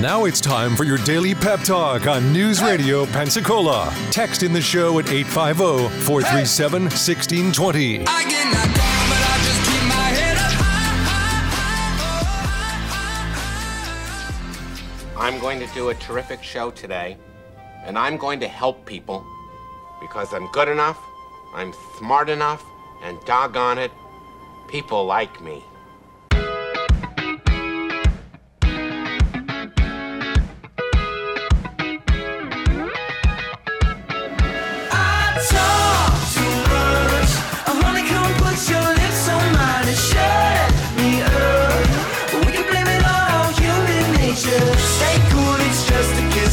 Now it's time for your daily pep talk on News Radio Pensacola. Text in the show at 850 437 1620. I get knocked down, but I just keep my head up. I'm going to do a terrific show today, and I'm going to help people because I'm good enough, I'm smart enough, and doggone it, people like me.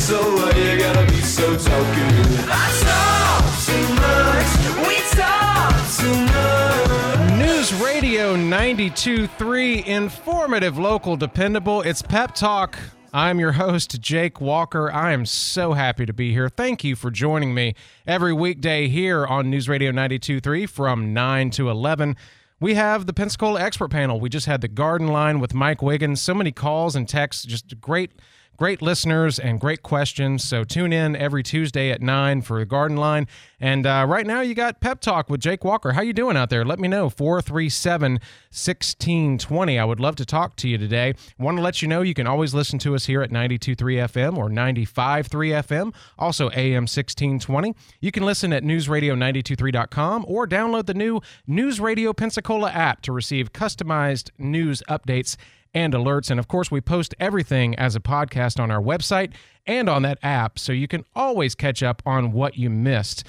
So you gotta be so? I talk too much. We talk too much. News Radio 92.3, informative, local, dependable. It's Pep Talk. I'm your host, Jake Walker. I am so happy to be here. Thank you for joining me every weekday here on News Radio 92.3 from 9 to 11. We have the Pensacola Expert Panel. We just had the Garden Line with Mike Wiggins. So many calls and texts, just great great listeners and great questions. So tune in every Tuesday at nine for the Garden Line. And uh, right now you got Pep Talk with Jake Walker. How you doing out there? Let me know. 437-1620. I would love to talk to you today. Want to let you know you can always listen to us here at 92.3 FM or 95.3 FM, also AM 1620. You can listen at newsradio923.com or download the new News Radio Pensacola app to receive customized news updates and alerts. And of course, we post everything as a podcast on our website and on that app, so you can always catch up on what you missed.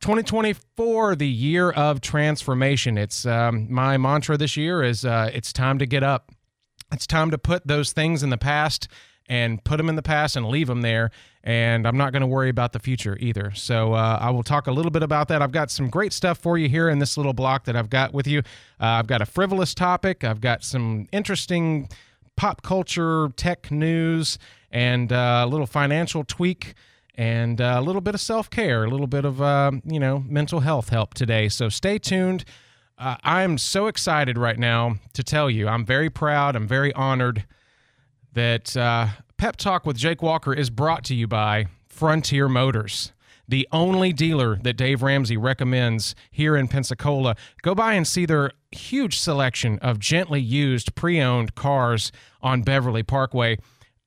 2024, the year of transformation. It's um, my mantra this year is uh, it's time to get up. It's time to put those things in the past and put them in the past and leave them there. And I'm not going to worry about the future either. So uh, I will talk a little bit about that. I've got some great stuff for you here in this little block that I've got with you. Uh, I've got a frivolous topic. I've got some interesting pop culture, tech news, and uh, a little financial tweak and uh, a little bit of self care, a little bit of uh, you know mental health help today. So stay tuned. Uh, I'm so excited right now to tell you. I'm very proud. I'm very honored that uh, Pep Talk with Jake Walker is brought to you by Frontier Motors. The only dealer that Dave Ramsey recommends here in Pensacola. Go by and see their huge selection of gently used pre-owned cars on Beverly Parkway.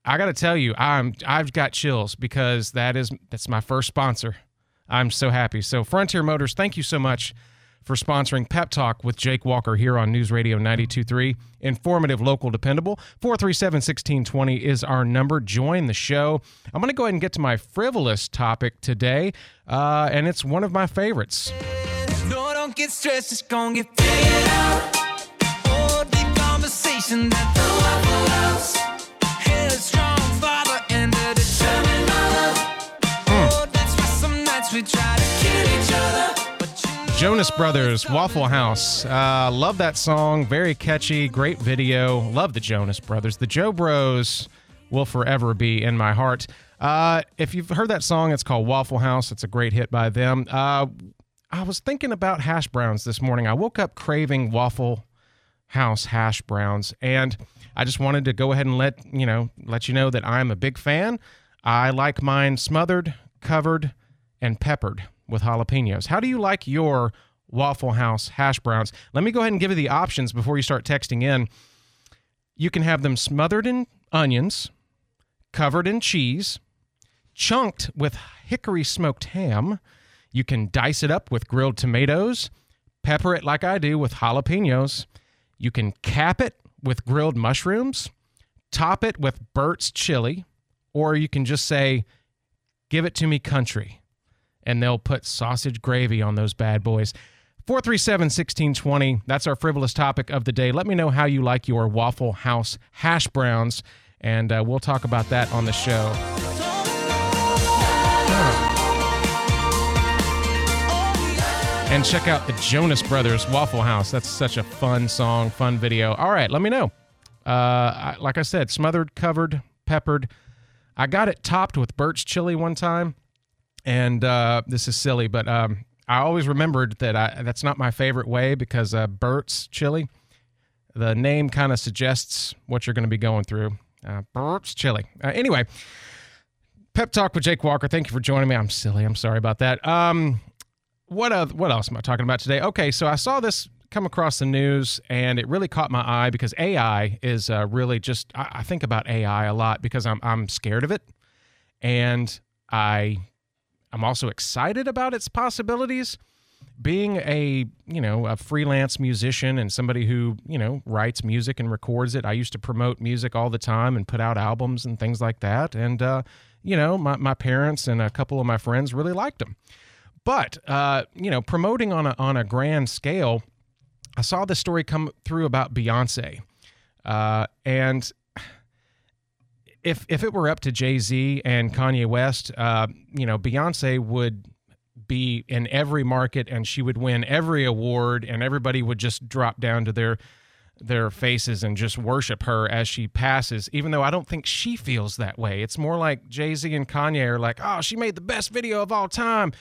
I got to tell you, I'm I've got chills because that is that's my first sponsor. I'm so happy. So Frontier Motors, thank you so much for sponsoring Pep Talk with Jake Walker here on News Radio 92.3. Informative, local, dependable. 437-1620 is our number. Join the show. I'm going to go ahead and get to my frivolous topic today, uh, and it's one of my favorites. No, don't get stressed, it's gonna get figured out. Oh, deep conversation at the. Headstrong father and a determined mother. Oh, that's why some nights we try Jonas Brothers, Waffle House. Uh, love that song. Very catchy. Great video. Love the Jonas Brothers. The Jo Bros will forever be in my heart. Uh, if you've heard that song, it's called Waffle House. It's a great hit by them. Uh, I was thinking about hash browns this morning. I woke up craving Waffle House hash browns, and I just wanted to go ahead and let you know let you know that I'm a big fan. I like mine smothered, covered, and peppered with jalapenos. How do you like your Waffle House hash browns? Let me go ahead and give you the options before you start texting in. You can have them smothered in onions, covered in cheese, chunked with hickory smoked ham. You can dice it up with grilled tomatoes, pepper it like I do with jalapenos. You can cap it with grilled mushrooms, top it with Bert's chili, or you can just say, give it to me country. And they'll put sausage gravy on those bad boys. 437 1620. That's our frivolous topic of the day. Let me know how you like your Waffle House hash browns, and uh, we'll talk about that on the show. And check out the Jonas Brothers Waffle House. That's such a fun song, fun video. All right, let me know. Uh, like I said, smothered, covered, peppered. I got it topped with Bert's chili one time, and uh, this is silly, but um, I always remembered that I, that's not my favorite way because uh, Bert's chili, the name kind of suggests what you're going to be going through. Uh, chilly. Uh, anyway, pep talk with Jake Walker. Thank you for joining me. I'm silly. I'm sorry about that. Um, what uh, what else am I talking about today? Okay, so I saw this come across the news and it really caught my eye because AI is uh, really just I, I think about AI a lot because I'm I'm scared of it and I I'm also excited about its possibilities. Being a you know a freelance musician and somebody who you know writes music and records it, I used to promote music all the time and put out albums and things like that. And uh, you know my my parents and a couple of my friends really liked them. But uh, you know promoting on a on a grand scale, I saw this story come through about Beyonce, uh, and if if it were up to Jay Z and Kanye West, uh, you know, Beyonce would be in every market and she would win every award, and everybody would just drop down to their their faces and just worship her as she passes. Even though I don't think she feels that way, it's more like Jay Z and Kanye are like, "Oh, she made the best video of all time,"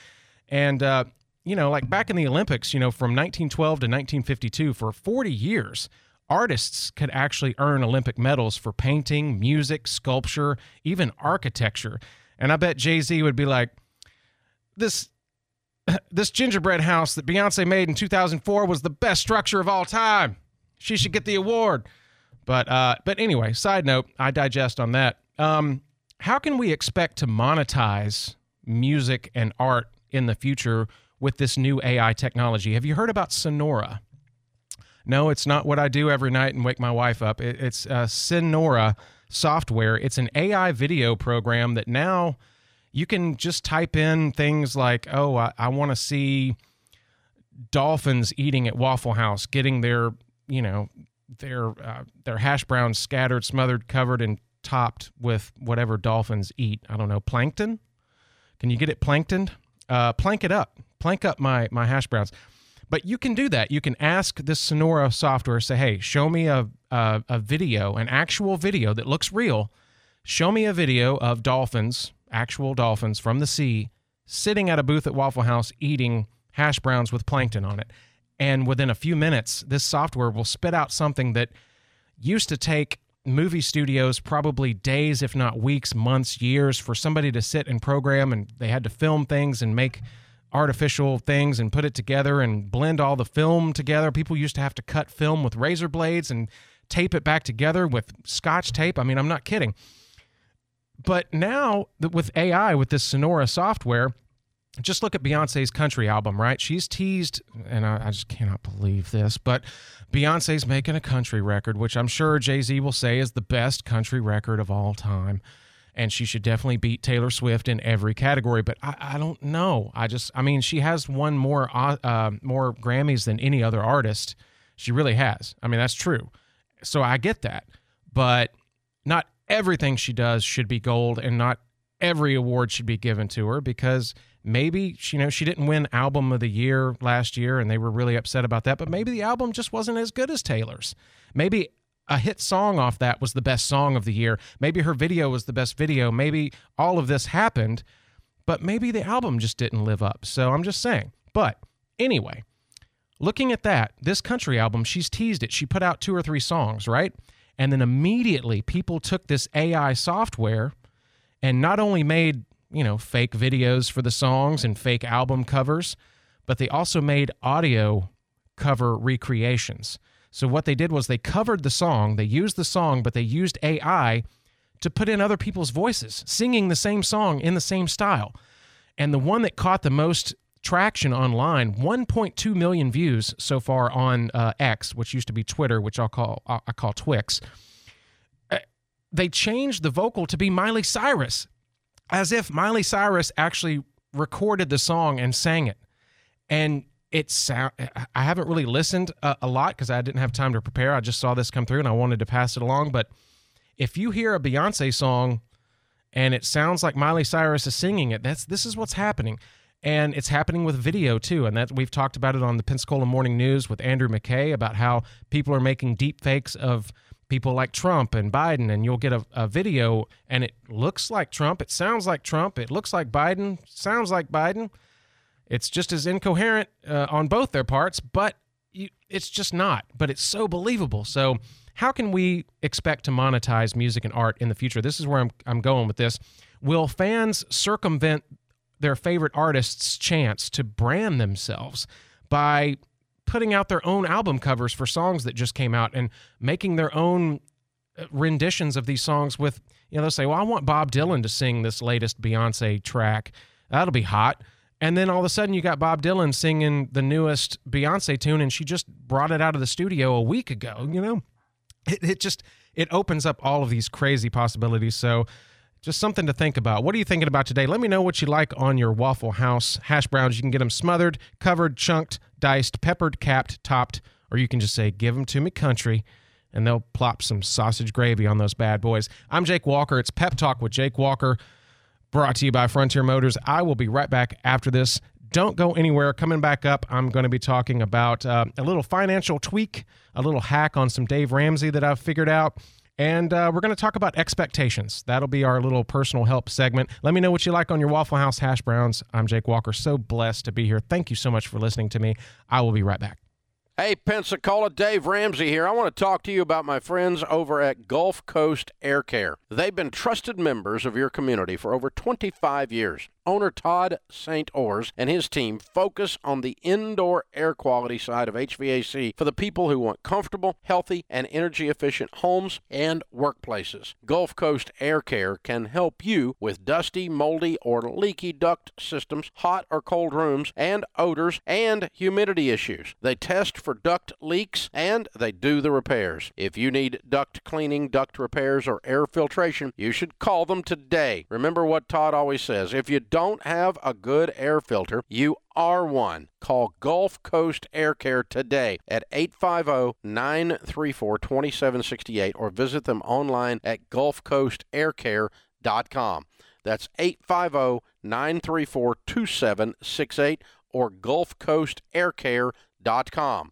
and uh, you know, like back in the Olympics, you know, from 1912 to 1952, for 40 years artists could actually earn Olympic medals for painting, music, sculpture, even architecture. And I bet Jay Z would be like, this. This gingerbread house that Beyonce made in 2004 was the best structure of all time. She should get the award. But uh, but anyway, side note, I digest on that. Um, how can we expect to monetize music and art in the future with this new AI technology? Have you heard about Senora? No, it's not what I do every night and wake my wife up. It, it's uh, Senora software. It's an AI video program that now you can just type in things like, oh, I, I want to see dolphins eating at Waffle House, getting their, you know, their uh, their hash browns scattered, smothered, covered, and topped with whatever dolphins eat. I don't know, plankton. Can you get it planktoned? Uh, plank it up. Plank up my my hash browns. But you can do that. You can ask this Senora software, say, hey, show me a, a, a video, an actual video that looks real. Show me a video of dolphins, actual dolphins from the sea, sitting at a booth at Waffle House eating hash browns with plankton on it. And within a few minutes, this software will spit out something that used to take movie studios probably days, if not weeks, months, years for somebody to sit and program, and they had to film things and make artificial things and put it together and blend all the film together. People used to have to cut film with razor blades and tape it back together with scotch tape. I mean, I'm not kidding. But now with AI, with this Senora software, just look at Beyonce's country album, right? She's teased, and I, I just cannot believe this, but Beyonce's making a country record, which I'm sure Jay Z will say is the best country record of all time and she should definitely beat Taylor Swift in every category. But I, I don't know. I just, I mean, she has won more uh, uh, more Grammys than any other artist. She really has. I mean, that's true. So I get that, but not everything she does should be gold, and not every award should be given to her because maybe you know she didn't win album of the year last year and they were really upset about that but maybe the album just wasn't as good as taylor's maybe a hit song off that was the best song of the year. Maybe her video was the best video. Maybe all of this happened, but maybe the album just didn't live up. So I'm just saying. But anyway, looking at that, this country album, she's teased it. She put out two or three songs, right? And then immediately people took this AI software and not only made, you know, fake videos for the songs and fake album covers, but they also made audio cover recreations. So what they did was they covered the song, they used the song, but they used AI to put in other people's voices singing the same song in the same style. And the one that caught the most traction online 1.2 million views so far on uh, x which used to be twitter which i'll call i call twix uh, they changed the vocal to be miley cyrus as if miley cyrus actually recorded the song and sang it and it sound I haven't really listened a, a lot because I didn't have time to prepare. I just saw this come through and I wanted to pass it along. But if you hear a Beyonce song and it sounds like Miley Cyrus is singing it, that's this is what's happening. And it's happening with video too. And that we've talked about it on the Pensacola Morning News with Andrew McKay about how people are making deep fakes of people like Trump and Biden, and you'll get a, a video and it looks like Trump, it sounds like Trump, it looks like Biden, sounds like Biden it's just as incoherent uh, on both their parts, but you, it's just not. But it's so believable. So, how can we expect to monetize music and art in the future? This is where I'm I'm going with this. Will fans circumvent their favorite artists' chance to brand themselves by putting out their own album covers for songs that just came out and making their own uh, renditions of these songs with you know they'll say well i want bob dylan to sing this latest beyonce track that'll be hot and then all of a sudden you got bob dylan singing the newest beyonce tune and she just brought it out of the studio a week ago you know it, it just it opens up all of these crazy possibilities so just something to think about. What are you thinking about today? Let me know what you like on your Waffle House hash browns. You can get them smothered, covered, chunked, diced, peppered, capped, topped, or you can just say, give them to me country, and they'll plop some sausage gravy on those bad boys. I'm Jake Walker. It's Pep Talk with Jake Walker, brought to you by Frontier Motors. I will be right back after this. Don't go anywhere. Coming back up, I'm going to be talking about uh, a little financial tweak, a little hack on some Dave Ramsey that I've figured out. And uh, we're going to talk about expectations. That'll be our little personal help segment. Let me know what you like on your Waffle House hash browns. I'm Jake Walker. So blessed to be here. Thank you so much for listening to me. I will be right back. Hey, Pensacola, Dave Ramsey here. I want to talk to you about my friends over at Gulf Coast Air Care. They've been trusted members of your community for over 25 years. Owner Todd St. Ors and his team focus on the indoor air quality side of HVAC for the people who want comfortable, healthy, and energy efficient homes and workplaces. Gulf Coast Air Care can help you with dusty, moldy, or leaky duct systems, hot or cold rooms, and odors and humidity issues. They test for duct leaks and they do the repairs. If you need duct cleaning, duct repairs, or air filtration, you should call them today. Remember what Todd always says if you don't have a good air filter, you are one. Call Gulf Coast Air Care today at 850 934 2768 or visit them online at gulfcoastaircare.com. That's 850 934 2768 or gulfcoastaircare.com.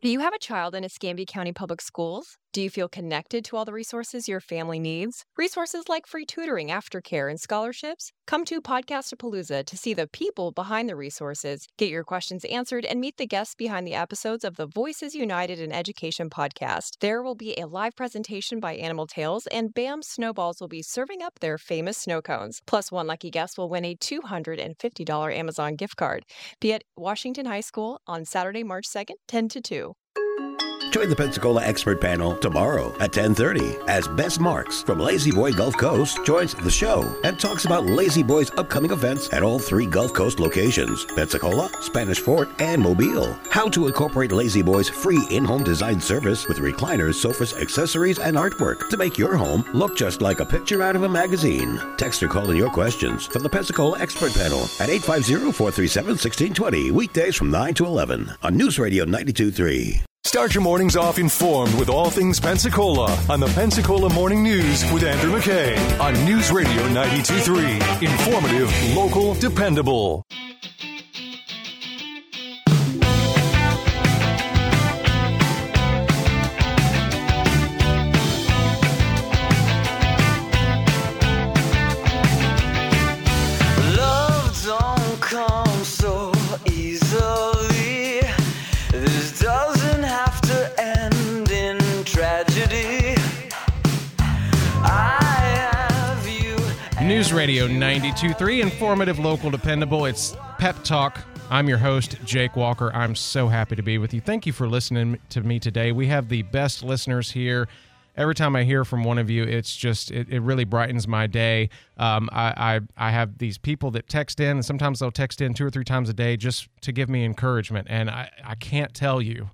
Do you have a child in Escambia County Public Schools? Do you feel connected to all the resources your family needs? Resources like free tutoring, aftercare, and scholarships? Come to Podcastapalooza to see the people behind the resources, get your questions answered, and meet the guests behind the episodes of the Voices United in Education podcast. There will be a live presentation by Animal Tales, and BAM Snowballs will be serving up their famous snow cones. Plus, one lucky guest will win a $250 Amazon gift card. Be at Washington High School on Saturday, March 2nd, 10 to 2. Join the Pensacola expert panel tomorrow at 10:30 as Bess Marks from La-Z-Boy Gulf Coast joins the show and talks about La-Z-Boy's upcoming events at all three Gulf Coast locations: Pensacola, Spanish Fort, and Mobile. How to incorporate La-Z-Boy's free in-home design service with recliners, sofas, accessories, and artwork to make your home look just like a picture out of a magazine. Text or call in your questions for the Pensacola expert panel at 850-437-1620 weekdays from 9 to 11 on News Radio 92.3. Start your mornings off informed with all things Pensacola on the Pensacola Morning News with Andrew McKay on News Radio 92.3. Informative, local, dependable. News Radio 92.3, informative, local, dependable. It's Pep Talk. I'm your host, Jake Walker. I'm so happy to be with you. Thank you for listening to me today. We have the best listeners here. Every time I hear from one of you, it's just it, it really brightens my day. Um, I, I I have these people that text in, and sometimes they'll text in two or three times a day just to give me encouragement. And I, I can't tell you,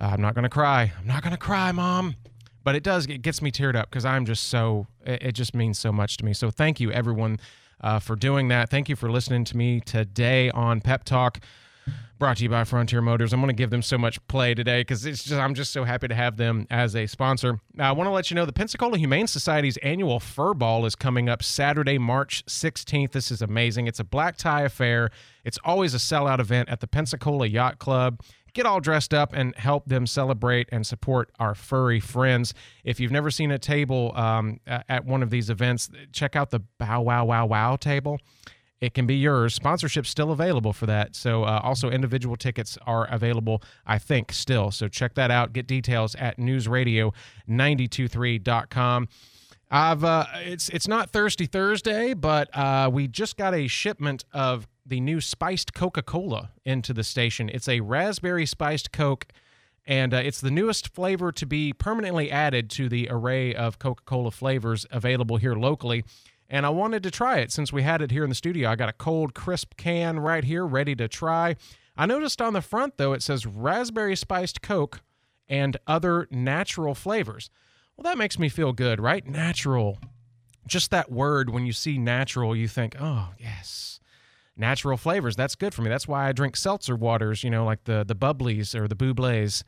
uh, I'm not going to cry. I'm not going to cry, mom. But it does, it gets me teared up because I'm just so, it, just means so much to me. So thank you, everyone, uh, for doing that. Thank you for listening to me today on Pep Talk. Brought Brought to you by Frontier Motors. I'm going to give them so much play today because it's just I'm just so happy to have them as a sponsor. Now, I want to let you know the Pensacola Humane Society's annual Fur Ball is coming up Saturday, March 16th. This is amazing. It's a black tie affair. It's always a sellout event at the Pensacola Yacht Club get all dressed up and help them celebrate and support our furry friends. If you've never seen a table um, at one of these events, check out the Bow Wow Wow Wow table. It can be yours. Sponsorship's still available for that. So, uh, also individual tickets are available, I think, still. So, check that out. Get details at newsradio923.com. I've uh, it's it's not Thirsty Thursday, but uh, we just got a shipment of the new spiced Coca-Cola into the station. It's a raspberry spiced Coke, and uh, it's the newest flavor to be permanently added to the array of Coca-Cola flavors available here locally. And I wanted to try it since we had it here in the studio. I got a cold, crisp can right here, ready to try. I noticed on the front though it says raspberry spiced Coke and other natural flavors. Well, that makes me feel good, right? Natural. Just that word, when you see natural, you think, oh, yes, natural flavors. That's good for me. That's why I drink seltzer waters, you know, like the, the bubblies or the bublés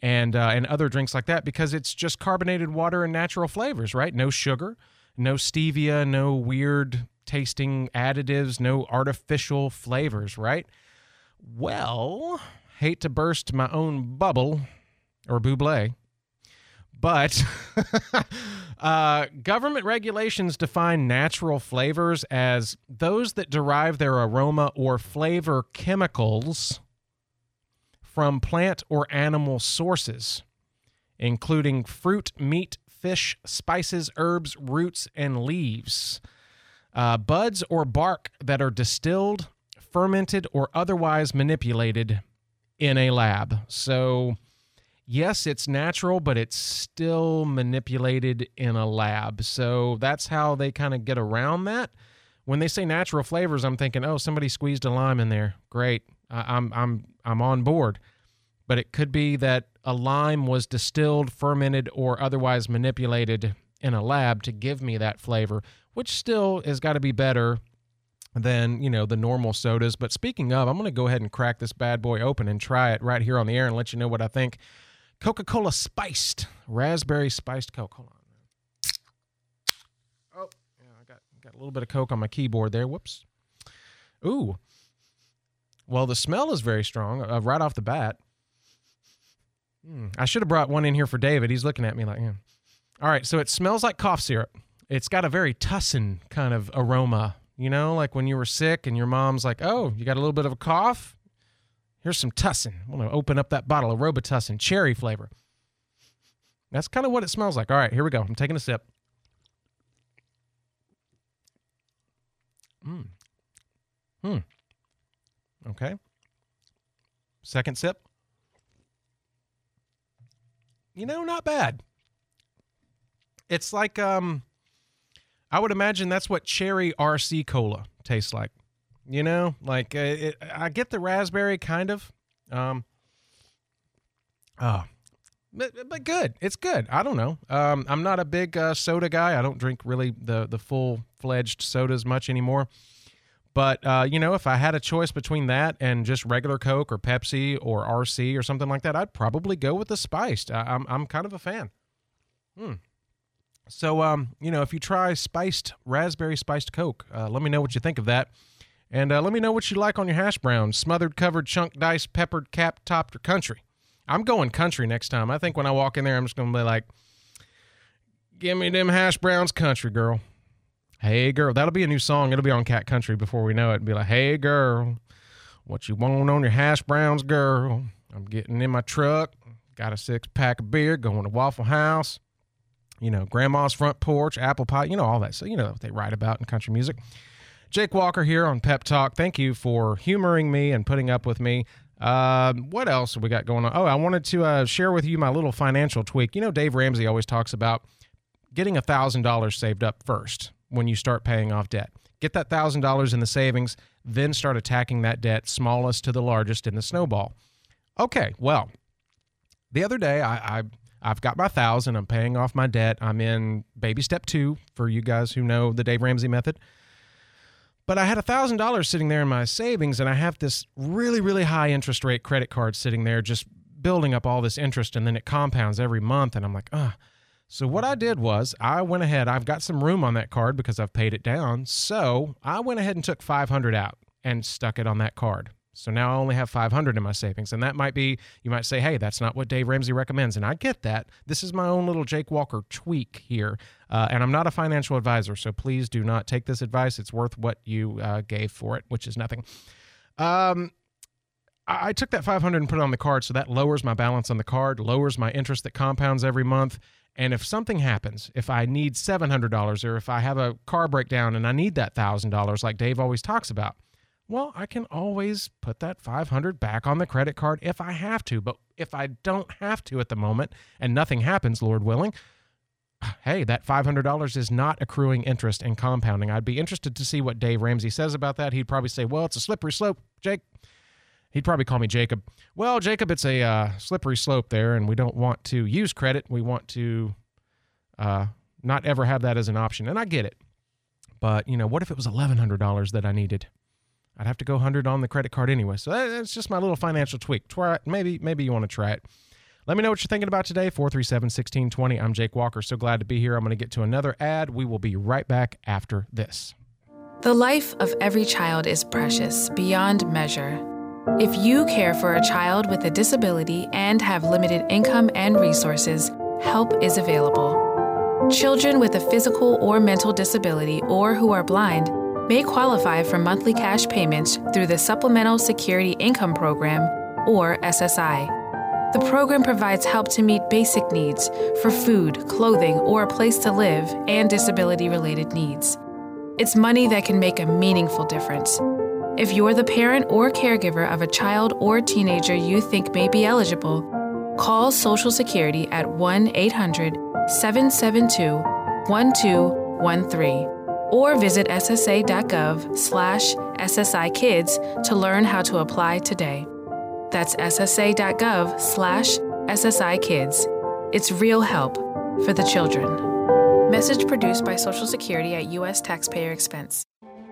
and, uh, and other drinks like that, because it's just carbonated water and natural flavors, right? No sugar, no stevia, no weird tasting additives, no artificial flavors, right? Well, hate to burst my own bubble or buble but uh, government regulations define natural flavors as those that derive their aroma or flavor chemicals from plant or animal sources, including fruit, meat, fish, spices, herbs, roots, and leaves. Uh, buds or bark that are distilled, fermented, or otherwise manipulated in a lab. So, yes, it's natural, but it's still manipulated in a lab. So that's how they kind of get around that. When they say natural flavors, I'm thinking, oh, somebody squeezed a lime in there. Great, I'm I'm I'm on board. But it could be that a lime was distilled, fermented, or otherwise manipulated in a lab to give me that flavor, which still has got to be better than you know the normal sodas. But speaking of, I'm going to go ahead and crack this bad boy open and try it right here on the air and let you know what I think. Coca Cola spiced, raspberry spiced Coke. Hold on. Oh, yeah, I got, got a little bit of Coke on my keyboard there. Whoops. Ooh. Well, the smell is very strong uh, right off the bat. Hmm. I should have brought one in here for David. He's looking at me like, yeah. All right, so it smells like cough syrup. It's got a very tussin kind of aroma, you know, like when you were sick and your mom's like, oh, you got a little bit of a cough? Here's some Tussin. I'm going to open up that bottle of Robitussin, cherry flavor. That's kind of what it smells like. All right, here we go. I'm taking a sip. Hmm. Hmm. Okay. Second sip. You know, not bad. It's like um I would imagine that's what cherry RC cola tastes like. You know, like uh, it, I get the raspberry kind of. Um, oh, but, but good. It's good. I don't know. Um, I'm not a big uh, soda guy. I don't drink really the the full fledged sodas much anymore. But uh, you know, if I had a choice between that and just regular Coke or Pepsi or RC or something like that, I'd probably go with the spiced. I, am I'm kind of a fan. Hmm. So um, you know, if you try spiced raspberry spiced Coke, uh, let me know what you think of that. And uh, let me know what you like on your hash browns smothered, covered, chunk, diced, peppered, cap, topped, or country. I'm going country next time. I think when I walk in there, I'm just going to be like, give me them hash browns country, girl. Hey, girl. That'll be a new song. It'll be on Cat Country before we know it. And be like, hey, girl, what you want on your hash browns, girl? I'm getting in my truck. Got a six pack of beer, going to Waffle House. You know, grandma's front porch, apple pie, you know, all that. So, you know what they write about in country music. Jake Walker here on Pep Talk. Thank you for humoring me and putting up with me. Uh, what else we got going on? Oh, I wanted to uh, share with you my little financial tweak. You know, Dave Ramsey always talks about getting a $1,000 saved up first when you start paying off debt. Get that $1,000 in the savings, then start attacking that debt, smallest to the largest in the snowball. Okay, well, the other day I, I I've got my thousand. I'm paying off my debt. I'm in baby step two for you guys who know the Dave Ramsey method. But I had $1,000 sitting there in my savings, and I have this really, really high interest rate credit card sitting there just building up all this interest, and then it compounds every month. And I'm like, ah. So what I did was I went ahead. I've got some room on that card because I've paid it down. So I went ahead and took 500 out and stuck it on that card. So now I only have 500 in my savings. And that might be, you might say, hey, that's not what Dave Ramsey recommends. And I get that. This is my own little Jake Walker tweak here. Uh, and I'm not a financial advisor. So please do not take this advice. It's worth what you uh, gave for it, which is nothing. Um, I I took that 500 and put it on the card. So that lowers my balance on the card, lowers my interest that compounds every month. And if something happens, if I need $700 or if I have a car breakdown and I need that $1,000 like Dave always talks about, well, I can always put that 500 back on the credit card if I have to. But if I don't have to at the moment and nothing happens, Lord willing, hey, that $500 is not accruing interest and compounding. I'd be interested to see what Dave Ramsey says about that. He'd probably say, well, it's a slippery slope, Jake. He'd probably call me Jacob. Well, Jacob, it's a uh, slippery slope there, and we don't want to use credit. We want to uh, not ever have that as an option. And I get it. But, you know, what if it was $1,100 that I needed? I'd have to go 100 on the credit card anyway. So that's just my little financial tweak. Maybe, maybe you want to try it. Let me know what you're thinking about today. 437 1620. I'm Jake Walker. So glad to be here. I'm going to get to another ad. We will be right back after this. The life of every child is precious beyond measure. If you care for a child with a disability and have limited income and resources, help is available. Children with a physical or mental disability or who are blind may qualify for monthly cash payments through the Supplemental Security Income Program, or SSI. The program provides help to meet basic needs for food, clothing, or a place to live, and disability related needs. It's money that can make a meaningful difference. If you're the parent or caregiver of a child or teenager you think may be eligible, call Social Security at 1 800 772 1213 or visit ssa.gov slash ssikids to learn how to apply today. That's ssa.gov slash ssikids. It's real help for the children. Message produced by Social Security at U.S. taxpayer expense.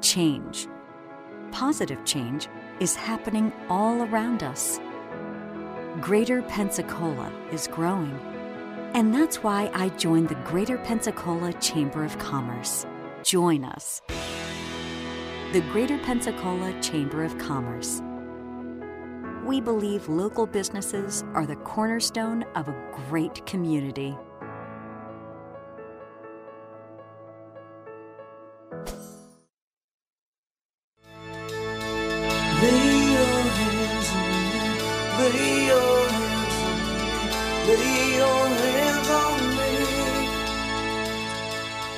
Change. Positive change is happening all around us. Greater Pensacola is growing. And that's why I joined the Greater Pensacola Chamber of Commerce. Join us. The Greater Pensacola Chamber of Commerce. We believe local businesses are the cornerstone of a great community.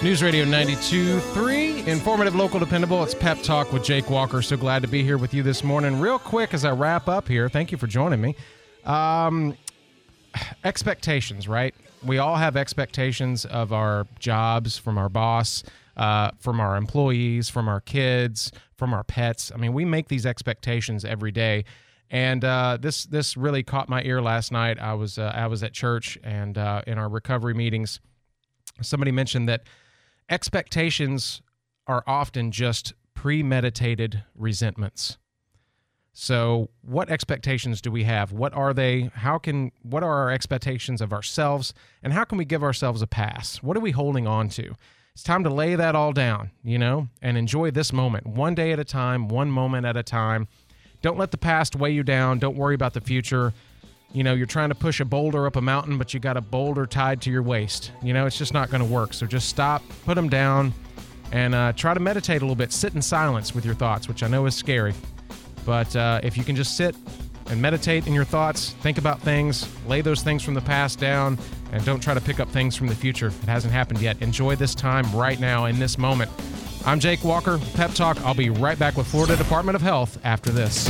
News Radio 92.3, informative, local, dependable. It's Pep Talk with Jake Walker. So glad to be here with you this morning. Real quick as I wrap up here, thank you for joining me. Um, expectations, right? We all have expectations of our jobs from our boss, uh, from our employees, from our kids, from our pets. I mean, we make these expectations every day. And uh, this this really caught my ear last night. I was uh, I was at church and uh, in our recovery meetings, somebody mentioned that expectations are often just premeditated resentments. So, what expectations do we have? What are they? How can what are our expectations of ourselves and how can we give ourselves a pass? What are we holding on to? It's time to lay that all down, you know, and enjoy this moment, one day at a time, one moment at a time. Don't let the past weigh you down. Don't worry about the future. You know, you're trying to push a boulder up a mountain, but you got a boulder tied to your waist. You know, it's just not going to work. So just stop, put them down, and uh, try to meditate a little bit. Sit in silence with your thoughts, which I know is scary. But uh, if you can just sit and meditate in your thoughts, think about things, lay those things from the past down, and don't try to pick up things from the future. It hasn't happened yet. Enjoy this time right now in this moment. I'm Jake Walker, Pep Talk. I'll be right back with Florida Department of Health after this.